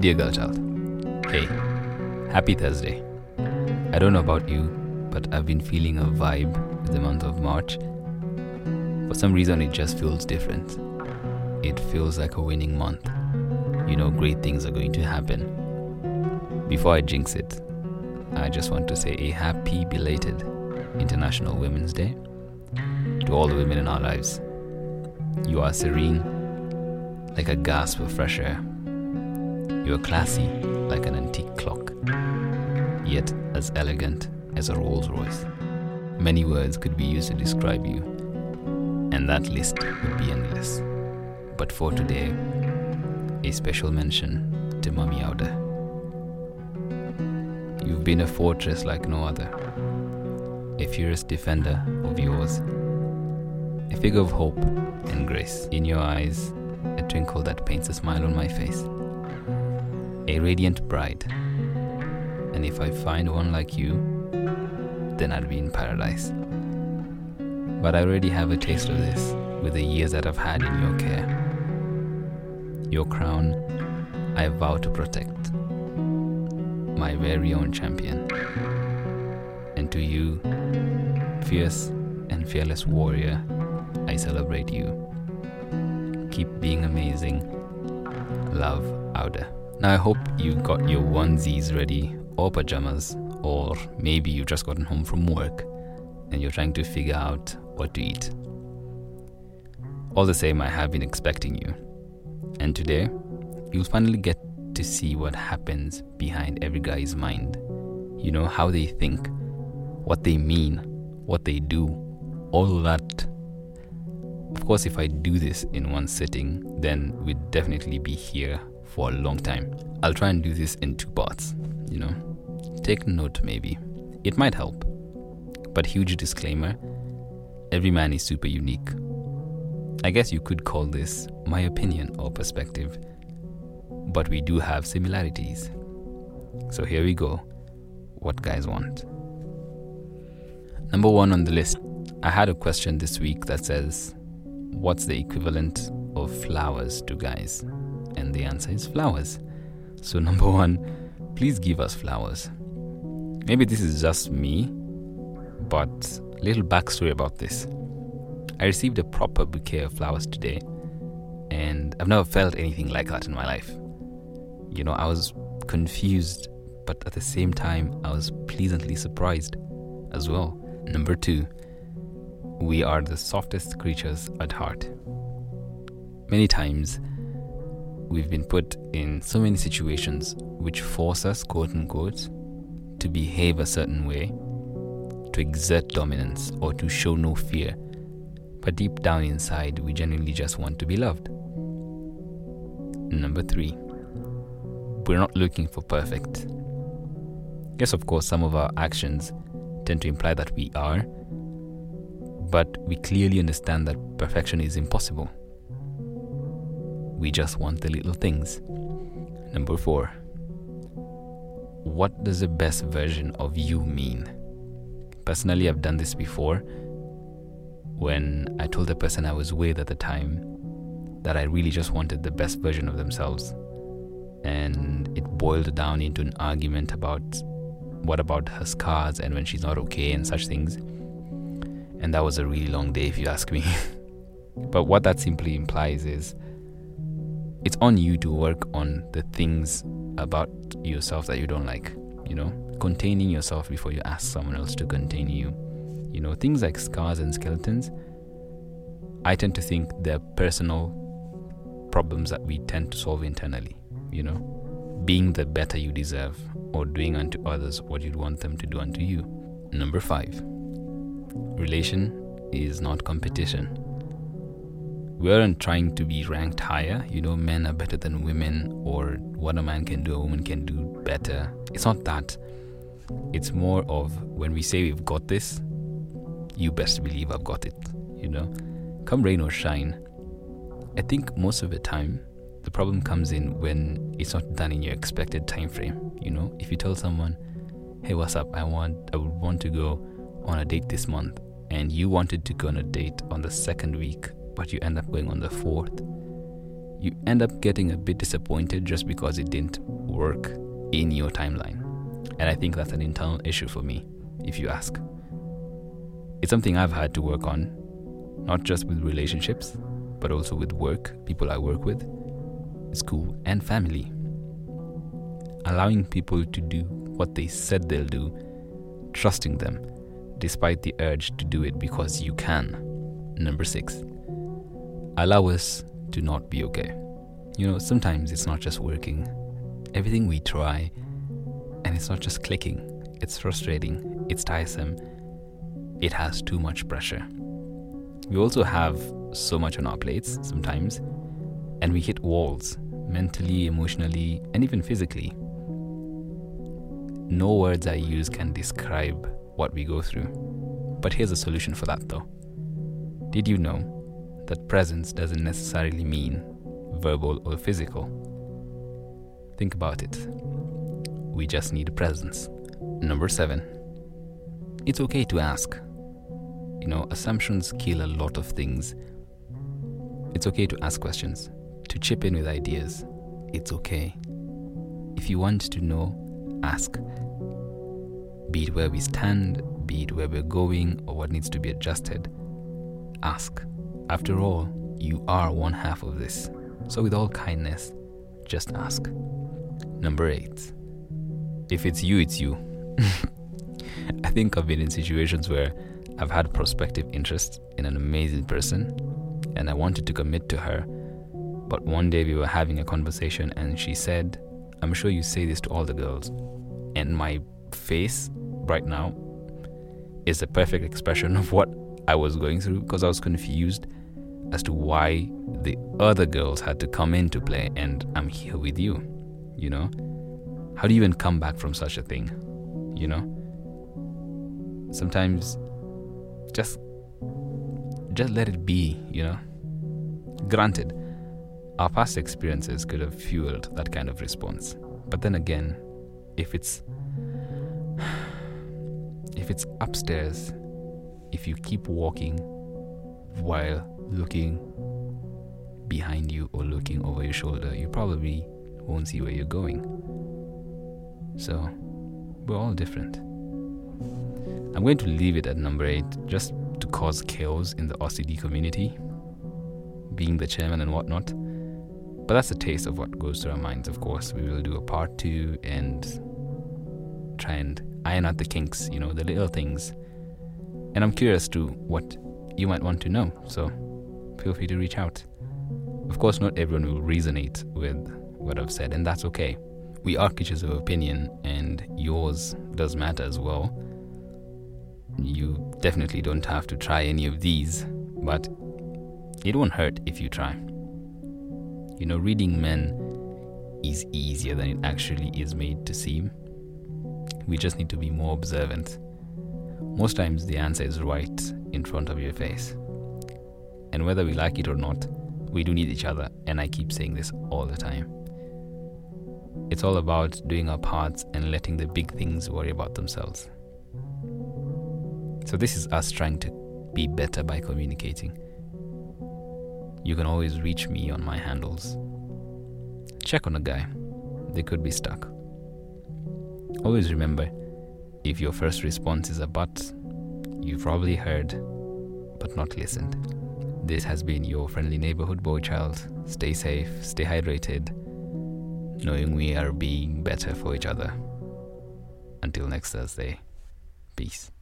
Dear girl child, hey, happy Thursday. I don't know about you, but I've been feeling a vibe with the month of March. For some reason, it just feels different. It feels like a winning month. You know, great things are going to happen. Before I jinx it, I just want to say a happy belated International Women's Day to all the women in our lives. You are serene, like a gasp of fresh air. You are classy, like an antique clock, yet as elegant as a Rolls Royce. Many words could be used to describe you, and that list would be endless. But for today, a special mention to Mami Auda. You've been a fortress like no other, a fierce defender of yours, a figure of hope and grace. In your eyes, a twinkle that paints a smile on my face, a radiant bride. And if I find one like you, then I'll be in paradise. But I already have a taste of this with the years that I've had in your care. Your crown, I vow to protect. My very own champion. And to you, fierce and fearless warrior, I celebrate you. Keep being amazing. Love, Auda. Now I hope you got your onesies ready or pajamas, or maybe you've just gotten home from work and you're trying to figure out what to eat. All the same, I have been expecting you. And today, you'll finally get to see what happens behind every guy's mind. You know, how they think, what they mean, what they do, all that. Of course, if I do this in one sitting, then we'd definitely be here for a long time. I'll try and do this in two parts, you know. Take note, maybe. It might help. But huge disclaimer every man is super unique. I guess you could call this my opinion or perspective, but we do have similarities. So here we go what guys want. Number one on the list, I had a question this week that says, What's the equivalent of flowers to guys? And the answer is flowers. So, number one, please give us flowers. Maybe this is just me, but little backstory about this. I received a proper bouquet of flowers today, and I've never felt anything like that in my life. You know, I was confused, but at the same time, I was pleasantly surprised as well. Number two, we are the softest creatures at heart. Many times, we've been put in so many situations which force us, quote unquote, to behave a certain way, to exert dominance, or to show no fear. But deep down inside, we genuinely just want to be loved. Number three, we're not looking for perfect. Yes, of course, some of our actions tend to imply that we are, but we clearly understand that perfection is impossible. We just want the little things. Number four, what does the best version of you mean? Personally, I've done this before when I told the person I was with at the time that I really just wanted the best version of themselves. And it boiled down into an argument about what about her scars and when she's not okay and such things. And that was a really long day, if you ask me. but what that simply implies is it's on you to work on the things about yourself that you don't like, you know, containing yourself before you ask someone else to contain you. You know, things like scars and skeletons, I tend to think they're personal problems that we tend to solve internally, you know, being the better you deserve or doing unto others what you'd want them to do unto you. Number five, relation is not competition. We aren't trying to be ranked higher, you know, men are better than women, or what a man can do, a woman can do better. It's not that. It's more of when we say we've got this, you best believe I've got it, you know. Come rain or shine. I think most of the time, the problem comes in when it's not done in your expected time frame. You know, if you tell someone, "Hey, what's up? I want I would want to go on a date this month," and you wanted to go on a date on the second week, but you end up going on the fourth, you end up getting a bit disappointed just because it didn't work in your timeline. And I think that's an internal issue for me, if you ask. It's something I've had to work on, not just with relationships, but also with work, people I work with, school, and family. Allowing people to do what they said they'll do, trusting them, despite the urge to do it because you can. Number six, allow us to not be okay. You know, sometimes it's not just working. Everything we try, and it's not just clicking, it's frustrating, it's tiresome, it has too much pressure. We also have so much on our plates sometimes, and we hit walls mentally, emotionally, and even physically. No words I use can describe what we go through. But here's a solution for that though. Did you know that presence doesn't necessarily mean verbal or physical? Think about it. We just need presence. Number seven, it's okay to ask. You know, assumptions kill a lot of things. It's okay to ask questions, to chip in with ideas. It's okay. If you want to know, ask. Be it where we stand, be it where we're going, or what needs to be adjusted. Ask. After all, you are one half of this. So, with all kindness, just ask. Number eight. If it's you, it's you. I think I've been in situations where I've had prospective interest in an amazing person and I wanted to commit to her. But one day we were having a conversation and she said, I'm sure you say this to all the girls. And my face right now is a perfect expression of what I was going through because I was confused as to why the other girls had to come into play and I'm here with you. You know? How do you even come back from such a thing? You know? Sometimes just just let it be, you know. Granted, our past experiences could have fueled that kind of response. But then again, if it's if it's upstairs, if you keep walking while looking behind you or looking over your shoulder, you probably won't see where you're going. So, we're all different. I'm going to leave it at number eight just to cause chaos in the OCD community, being the chairman and whatnot. But that's a taste of what goes through our minds, of course. We will do a part two and try and iron out the kinks, you know, the little things. And I'm curious to what you might want to know, so feel free to reach out. Of course, not everyone will resonate with what I've said, and that's okay. We are creatures of opinion, and yours does matter as well you definitely don't have to try any of these, but it won't hurt if you try. You know, reading men is easier than it actually is made to seem. We just need to be more observant. Most times, the answer is right in front of your face. And whether we like it or not, we do need each other, and I keep saying this all the time. It's all about doing our parts and letting the big things worry about themselves. So, this is us trying to be better by communicating. You can always reach me on my handles. Check on a guy, they could be stuck. Always remember if your first response is a but, you've probably heard but not listened. This has been your friendly neighborhood boy child. Stay safe, stay hydrated, knowing we are being better for each other. Until next Thursday, peace.